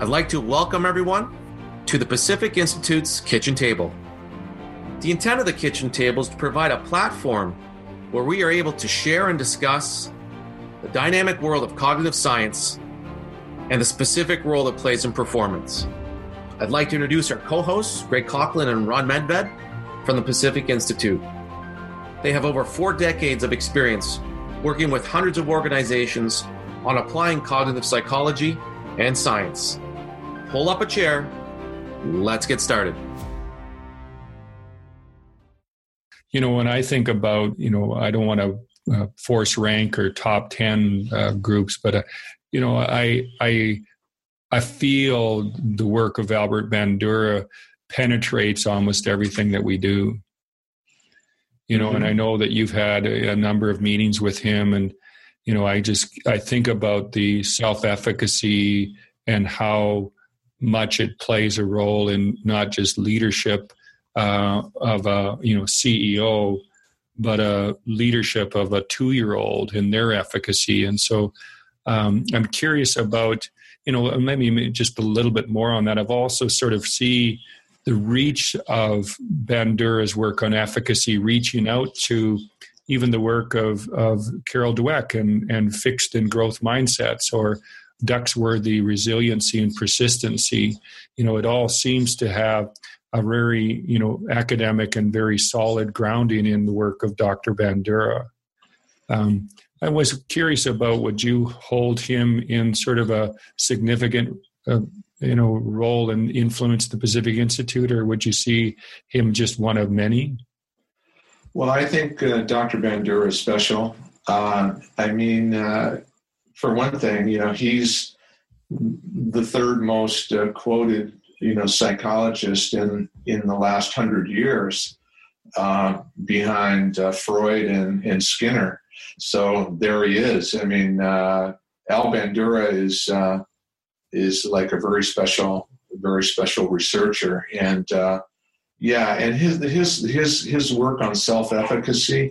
I'd like to welcome everyone to the Pacific Institute's Kitchen Table. The intent of the Kitchen Table is to provide a platform where we are able to share and discuss the dynamic world of cognitive science and the specific role it plays in performance. I'd like to introduce our co hosts, Greg Coughlin and Ron Medved from the Pacific Institute. They have over four decades of experience working with hundreds of organizations on applying cognitive psychology and science. Pull up a chair. Let's get started. You know, when I think about, you know, I don't want to uh, force rank or top 10 uh, groups, but, uh, you know, I, I, I feel the work of Albert Bandura penetrates almost everything that we do. You know, mm-hmm. and I know that you've had a, a number of meetings with him and, you know, I just, I think about the self efficacy and how much it plays a role in not just leadership uh, of a you know CEO, but a leadership of a two-year-old in their efficacy. And so, um, I'm curious about you know maybe just a little bit more on that. I've also sort of see the reach of Bandura's work on efficacy, reaching out to even the work of, of Carol Dweck and, and fixed and growth mindsets or Duckworth's resiliency and persistency. You know, it all seems to have a very, you know, academic and very solid grounding in the work of Dr. Bandura. Um, I was curious about would you hold him in sort of a significant, uh, you know, role and influence the Pacific Institute, or would you see him just one of many? Well, I think uh, Dr. Bandura is special. Uh, I mean, uh, for one thing, you know, he's the third most uh, quoted, you know, psychologist in in the last hundred years, uh, behind uh, Freud and, and Skinner. So there he is. I mean, uh, Al Bandura is uh, is like a very special, very special researcher, and uh, yeah, and his his his his work on self efficacy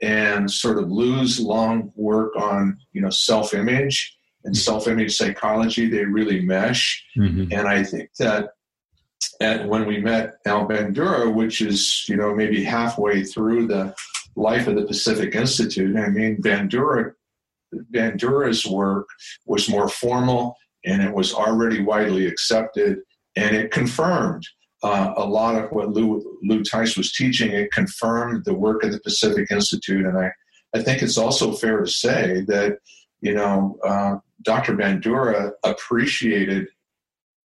and sort of Lou's long work on you know self image and mm-hmm. self image psychology they really mesh mm-hmm. and I think that and when we met Al Bandura, which is you know maybe halfway through the life of the Pacific Institute, I mean Bandura Bandura's work was more formal and it was already widely accepted and it confirmed uh, a lot of what Lou, Lou Tice was teaching, it confirmed the work of the Pacific Institute. And I, I think it's also fair to say that, you know, uh, Dr. Bandura appreciated,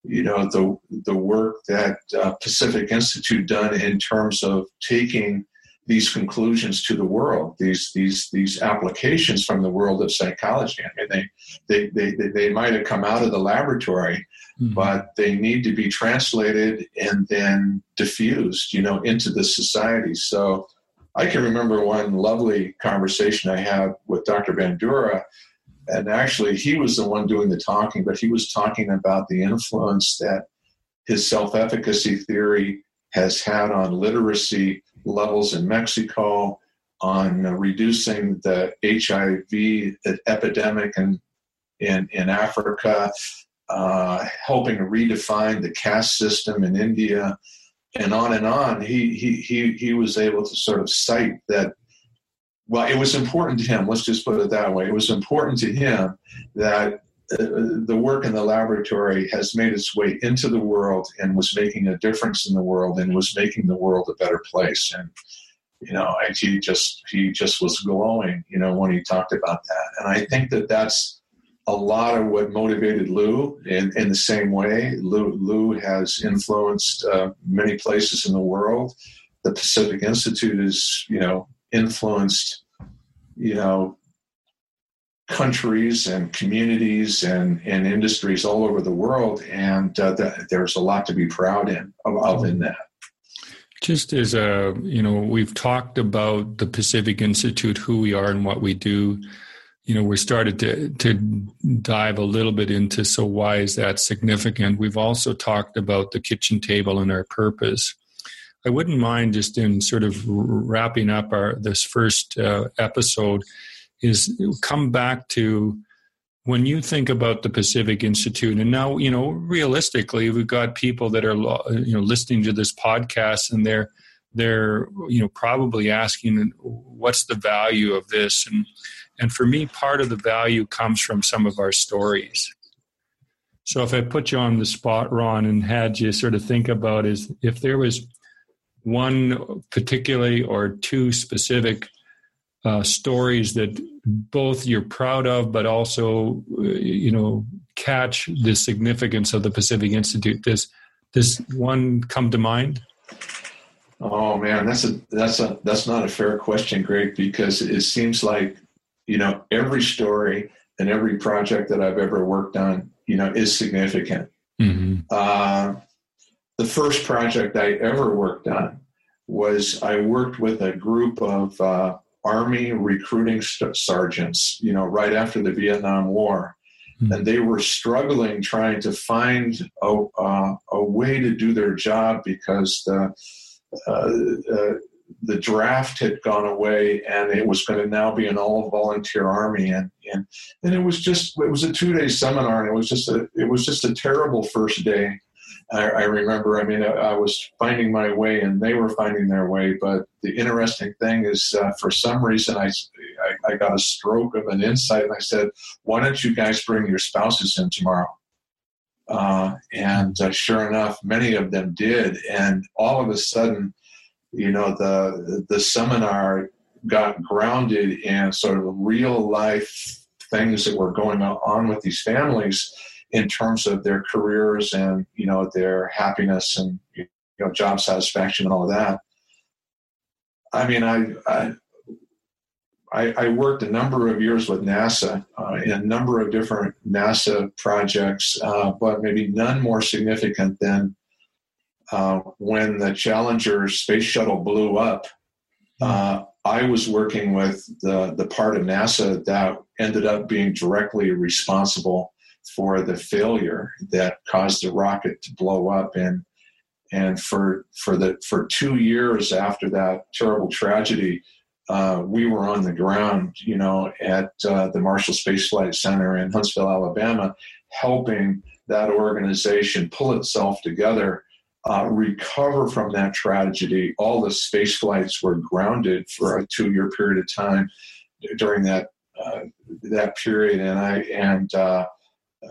you know, the, the work that uh, Pacific Institute done in terms of taking these conclusions to the world, these these these applications from the world of psychology. I mean, they they they, they might have come out of the laboratory, mm-hmm. but they need to be translated and then diffused, you know, into the society. So I can remember one lovely conversation I had with Dr. Bandura, and actually he was the one doing the talking, but he was talking about the influence that his self-efficacy theory has had on literacy levels in Mexico, on reducing the HIV epidemic in, in, in Africa, uh, helping to redefine the caste system in India, and on and on. He, he, he, he was able to sort of cite that, well, it was important to him, let's just put it that way. It was important to him that uh, the work in the laboratory has made its way into the world and was making a difference in the world and was making the world a better place. And you know, he just he just was glowing, you know, when he talked about that. And I think that that's a lot of what motivated Lou in, in the same way. Lou, Lou has influenced uh, many places in the world. The Pacific Institute is, you know, influenced, you know, countries and communities and, and industries all over the world. And uh, there's a lot to be proud in, of, in that. Just as a, you know, we've talked about the Pacific Institute, who we are and what we do you know, we started to to dive a little bit into so why is that significant? We've also talked about the kitchen table and our purpose. I wouldn't mind just in sort of wrapping up our this first uh, episode is come back to when you think about the Pacific Institute, and now you know realistically, we've got people that are you know listening to this podcast, and they're they're you know probably asking, what's the value of this? And and for me, part of the value comes from some of our stories. So if I put you on the spot, Ron, and had you sort of think about is if there was one particularly or two specific uh, stories that both you're proud of, but also uh, you know catch the significance of the Pacific Institute. Does does one come to mind? Oh man, that's a that's a that's not a fair question, Greg, because it seems like you know every story and every project that I've ever worked on, you know, is significant. Mm-hmm. Uh, the first project I ever worked on was I worked with a group of uh, Army recruiting sergeants, you know, right after the Vietnam War. Mm-hmm. And they were struggling trying to find a, uh, a way to do their job because the, uh, uh, the draft had gone away and it was going to now be an all volunteer army. And, and, and it was just, it was a two day seminar and it was just a, it was just a terrible first day. I, I remember, I mean, I, I, was finding my way and they were finding their way. But the interesting thing is, uh, for some reason, I, I, I, got a stroke of an insight and I said, why don't you guys bring your spouses in tomorrow? Uh, and uh, sure enough, many of them did. And all of a sudden, you know, the, the seminar got grounded in sort of real life things that were going on with these families in terms of their careers and you know their happiness and you know job satisfaction and all of that. I mean, I I, I worked a number of years with NASA uh, in a number of different NASA projects, uh, but maybe none more significant than uh, when the Challenger space shuttle blew up. Uh, I was working with the, the part of NASA that ended up being directly responsible for the failure that caused the rocket to blow up and and for for the for two years after that terrible tragedy uh, we were on the ground you know at uh, the marshall space flight center in huntsville alabama helping that organization pull itself together uh, recover from that tragedy all the space flights were grounded for a two year period of time during that uh, that period and i and uh,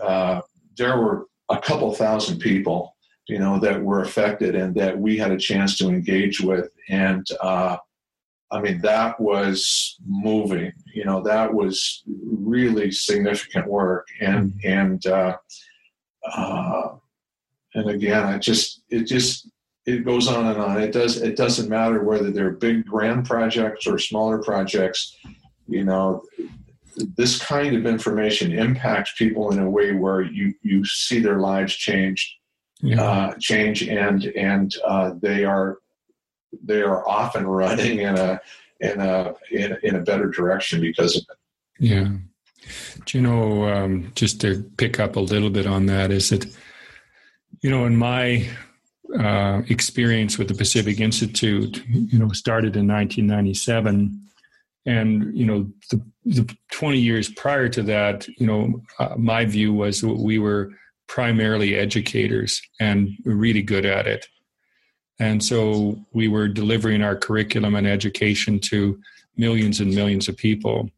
uh, there were a couple thousand people, you know, that were affected and that we had a chance to engage with. And uh, I mean, that was moving. You know, that was really significant work. And mm-hmm. and uh, uh, and again, I just it just it goes on and on. It does it doesn't matter whether they're big grand projects or smaller projects. You know, this kind of information impacts people in a way where you you see their lives change, yeah. uh, change, and and uh, they are they are often running in a in a in, in a better direction because of it. Yeah. Do you know, um, just to pick up a little bit on that, is that, you know, in my uh, experience with the Pacific Institute, you know, started in 1997 and you know the, the 20 years prior to that you know uh, my view was that we were primarily educators and really good at it. And so we were delivering our curriculum and education to millions and millions of people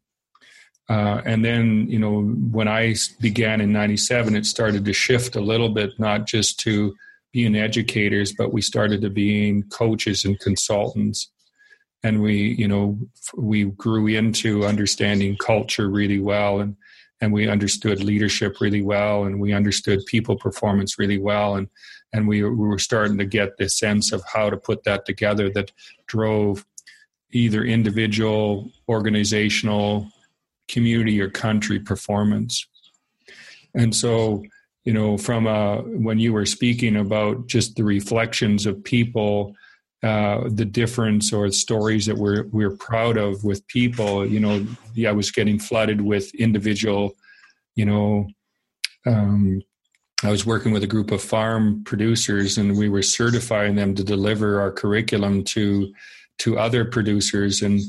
uh, and then you know when i began in 97 it started to shift a little bit not just to being educators but we started to being coaches and consultants. And we you know we grew into understanding culture really well and and we understood leadership really well and we understood people performance really well and and we, we were starting to get this sense of how to put that together that drove either individual organizational community or country performance and so you know from a, when you were speaking about just the reflections of people uh, the difference or stories that we're we're proud of with people. You know, yeah, I was getting flooded with individual. You know, um, I was working with a group of farm producers, and we were certifying them to deliver our curriculum to to other producers and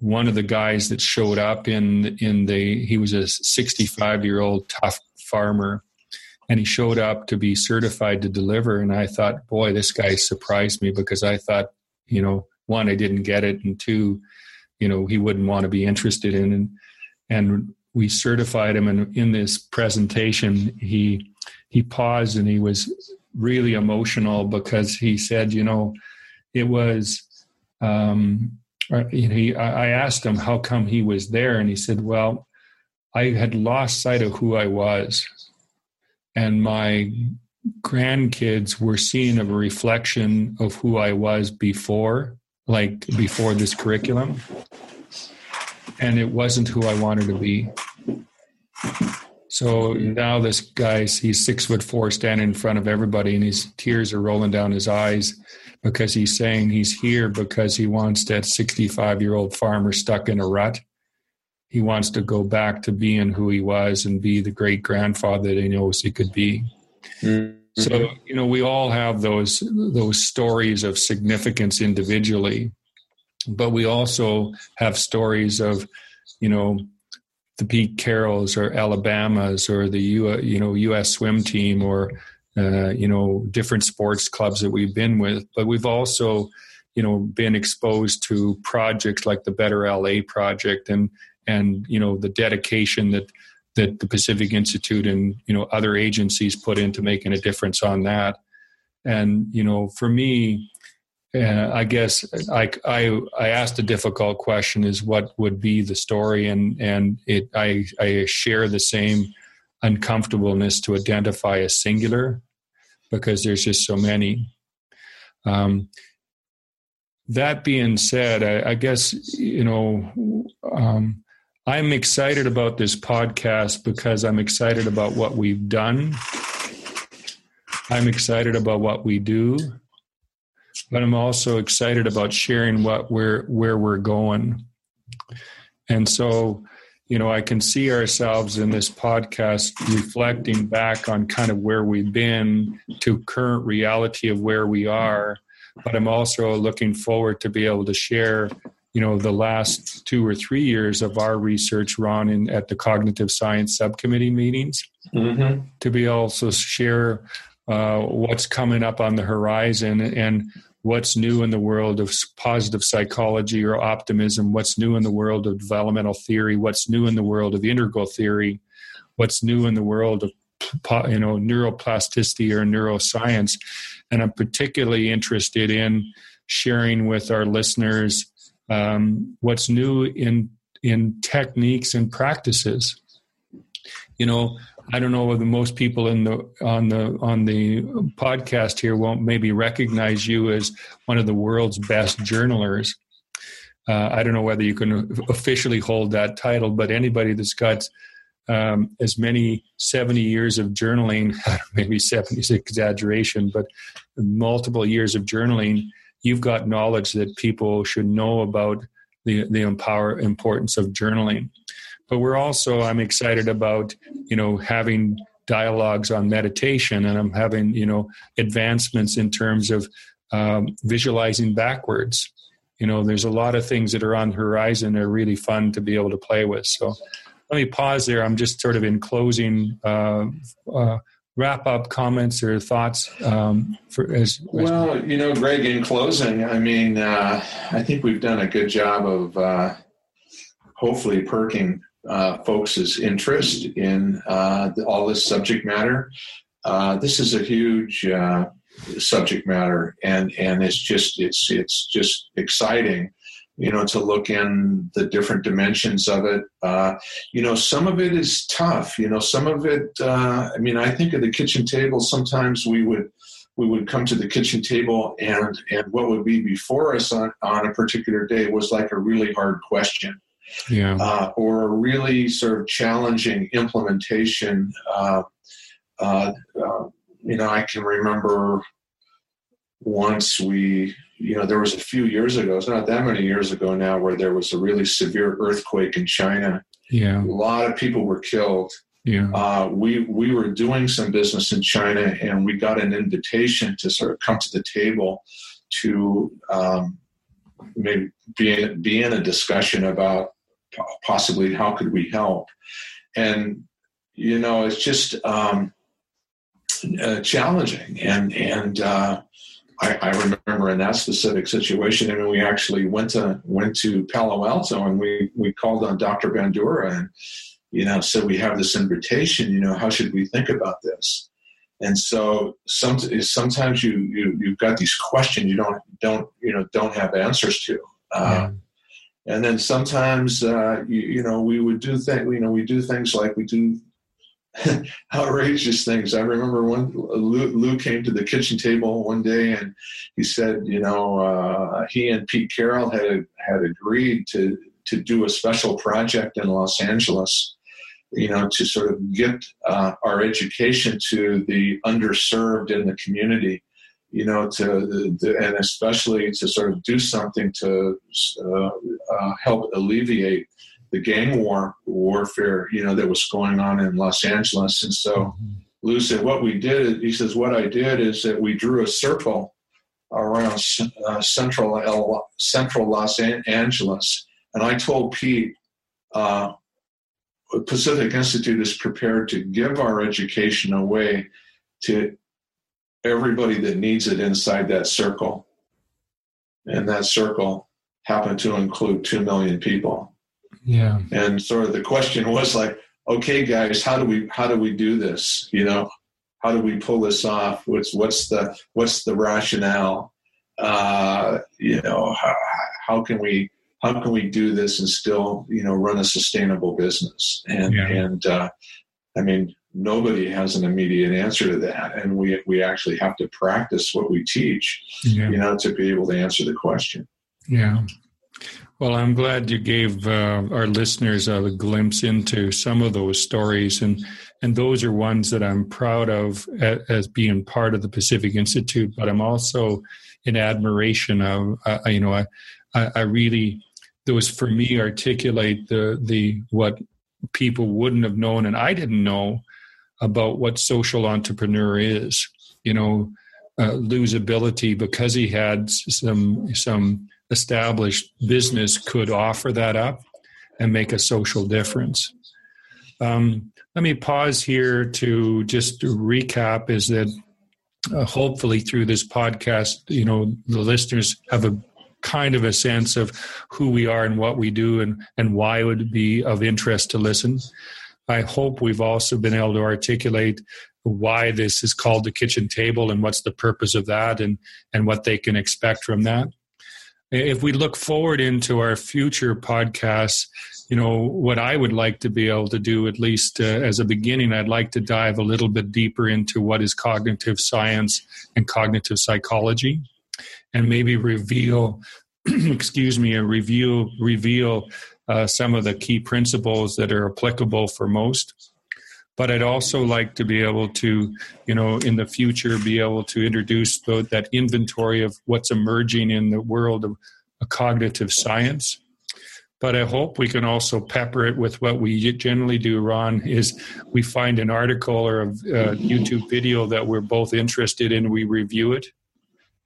one of the guys that showed up in in the he was a 65 year old tough farmer and he showed up to be certified to deliver and i thought boy this guy surprised me because i thought you know one i didn't get it and two you know he wouldn't want to be interested in and and we certified him and in this presentation he he paused and he was really emotional because he said you know it was um Uh, you know, he, I asked him how come he was there, and he said, "Well, I had lost sight of who I was, and my grandkids were seeing a reflection of who I was before, like before this curriculum, and it wasn't who I wanted to be." So now this guy's he's six foot four, standing in front of everybody, and his tears are rolling down his eyes because he's saying he's here because he wants that 65 year old farmer stuck in a rut. He wants to go back to being who he was and be the great grandfather that he knows he could be. Mm-hmm. So you know we all have those those stories of significance individually, but we also have stories of you know the Pete Carrolls or Alabamas or the U, you know U.S. swim team or uh, you know different sports clubs that we've been with but we've also you know been exposed to projects like the better la project and and you know the dedication that that the pacific institute and you know other agencies put into making a difference on that. And you know for me uh, I guess I, I I asked a difficult question: is what would be the story, and and it I I share the same uncomfortableness to identify a singular because there's just so many. Um, that being said, I, I guess, you know, um, I'm excited about this podcast because I'm excited about what we've done. I'm excited about what we do, but I'm also excited about sharing what we're where we're going. And so you know, I can see ourselves in this podcast reflecting back on kind of where we've been to current reality of where we are. But I'm also looking forward to be able to share, you know, the last two or three years of our research, Ron, in, at the cognitive science subcommittee meetings, mm-hmm. to be also share uh, what's coming up on the horizon and what's new in the world of positive psychology or optimism, what's new in the world of developmental theory, what's new in the world of integral theory, what's new in the world of you know neuroplasticity or neuroscience? And i'm particularly interested in sharing with our listeners um, what's new in in techniques and practices. You know I don't know whether most people in the on the on the podcast here won't maybe recognize you as one of the world's best journalers. Uh, I don't know whether you can officially hold that title, but anybody that's got um, as many 70 years of journaling, maybe 70 is exaggeration, but multiple years of journaling, you've got knowledge that people should know about the, the empower importance of journaling but we're also i'm excited about you know having dialogues on meditation and i'm having you know advancements in terms of um, visualizing backwards. You know there's a lot of things that are on the horizon that are really fun to be able to play with. So let me pause there. I'm just sort of in closing uh, uh, wrap up comments or thoughts um, for as, well you know greg in closing i mean uh, i think we've done a good job of uh, hopefully perking uh, folks' interest in uh, all this subject matter. Uh, this is a huge uh, subject matter, and and it's just it's it's just exciting, you know, to look in the different dimensions of it. Uh, you know, some of it is tough. You know, some of it. Uh, I mean, I think of the kitchen table. Sometimes we would we would come to the kitchen table and and what would be before us on, on a particular day was like a really hard question yeah. uh, or really sort of challenging implementation. Uh, uh, uh, you know, I can remember once we, you know, there was a few years ago, it's not that many years ago now, where there was a really severe earthquake in China. Yeah. A lot of people were killed. Yeah. Uh, we we were doing some business in China, and we got an invitation to sort of come to the table to um, maybe be in, be in a discussion about possibly how could we help. And you know, it's just um, uh, challenging. And and uh, I, I, remember in that specific situation, I mean, we actually went to went to Palo Alto and we we called on Dr. Bandura and you know said we have this invitation. You know, how should we think about this? And so some, sometimes you, you you've got these questions you don't don't you know don't have answers to. Uh, And then sometimes uh, you, you know we would do things you know we do things like we do outrageous things. I remember when Lou, Lou, came to the kitchen table one day and he said, you know, uh, he and Pete Carroll had had agreed to to do a special project in Los Angeles, you know, to sort of get uh, our education to the underserved in the community, you know, to the, and especially to sort of do something to uh, uh help alleviate the gang war warfare, you know, that was going on in Los Angeles. And so mm-hmm. Lou said, what we did, he says, what I did is that we drew a circle around uh, central El, central Los Angeles, and I told Pete, uh, Pacific Institute is prepared to give our education away to everybody that needs it inside that circle. And that circle happened to include 2 million people. Yeah. And sort of the question was like, okay, guys, how do we how do we do this? You know, how do we pull this off? What's what's the what's the rationale? Uh, you know, how, how can we how can we do this and still you know run a sustainable business? And yeah. and uh, I mean, nobody has an immediate answer to that, and we we actually have to practice what we teach, yeah. you know, to be able to answer the question. Yeah. Well, I'm glad you gave uh, our listeners a glimpse into some of those stories, and and those are ones that I'm proud of as, as being part of the Pacific Institute. But I'm also in admiration of, uh, you know, I, I really those for me articulate the the what people wouldn't have known, and I didn't know about what social entrepreneur is. You know, uh, Lou's ability because he had some some established business could offer that up and make a social difference. Um, let me pause here to just recap is that uh, hopefully through this podcast, you know, the listeners have a kind of a sense of who we are and what we do and, and why it would be of interest to listen. I hope we've also been able to articulate why this is called the kitchen table and what's the purpose of that and, and what they can expect from that. If we look forward into our future podcasts, you know, what I would like to be able to do, at least uh, as a beginning, I'd like to dive a little bit deeper into what is cognitive science and cognitive psychology, and maybe reveal, excuse me, a review reveal uh, some of the key principles that are applicable for most but I'd also like to be able to, you know, in the future, be able to introduce the, that inventory of what's emerging in the world of cognitive science. But I hope we can also pepper it with what we generally do, Ron, is we find an article or a, a YouTube video that we're both interested in, we review it,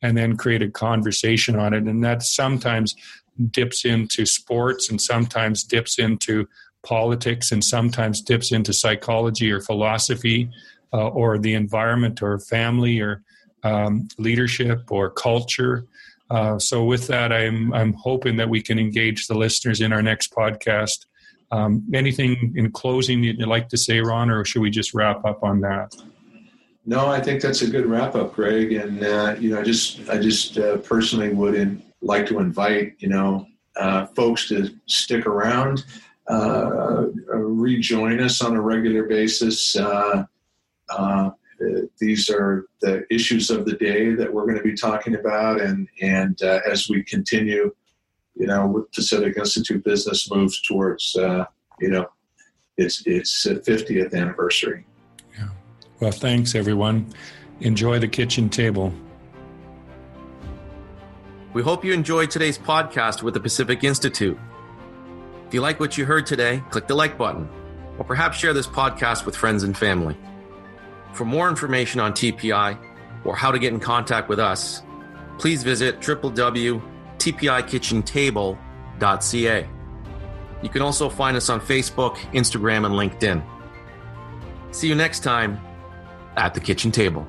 and then create a conversation on it. And that sometimes dips into sports and sometimes dips into politics and sometimes dips into psychology or philosophy uh, or the environment or family or um, leadership or culture. Uh, so with that, I'm I'm hoping that we can engage the listeners in our next podcast. Um, anything in closing you'd like to say, Ron, or should we just wrap up on that? No, I think that's a good wrap up, Greg. And uh, you know, I just I just uh, personally would in, like to invite you know uh, folks to stick around uh, rejoin us on a regular basis. Uh, uh, these are the issues of the day that we're going to be talking about, and and uh, as we continue, you know, with Pacific Institute Business moves towards, you know, its its 50th anniversary. Yeah. Well, thanks everyone. Enjoy the kitchen table. We hope you enjoyed today's podcast with the Pacific Institute. If you like what you heard today, click the like button, or perhaps share this podcast with friends and family. For more information on TPI or how to get in contact with us, please visit www.tpi.org. tpikitchentable.ca. You can also find us on Facebook, Instagram, and LinkedIn. See you next time at the kitchen table.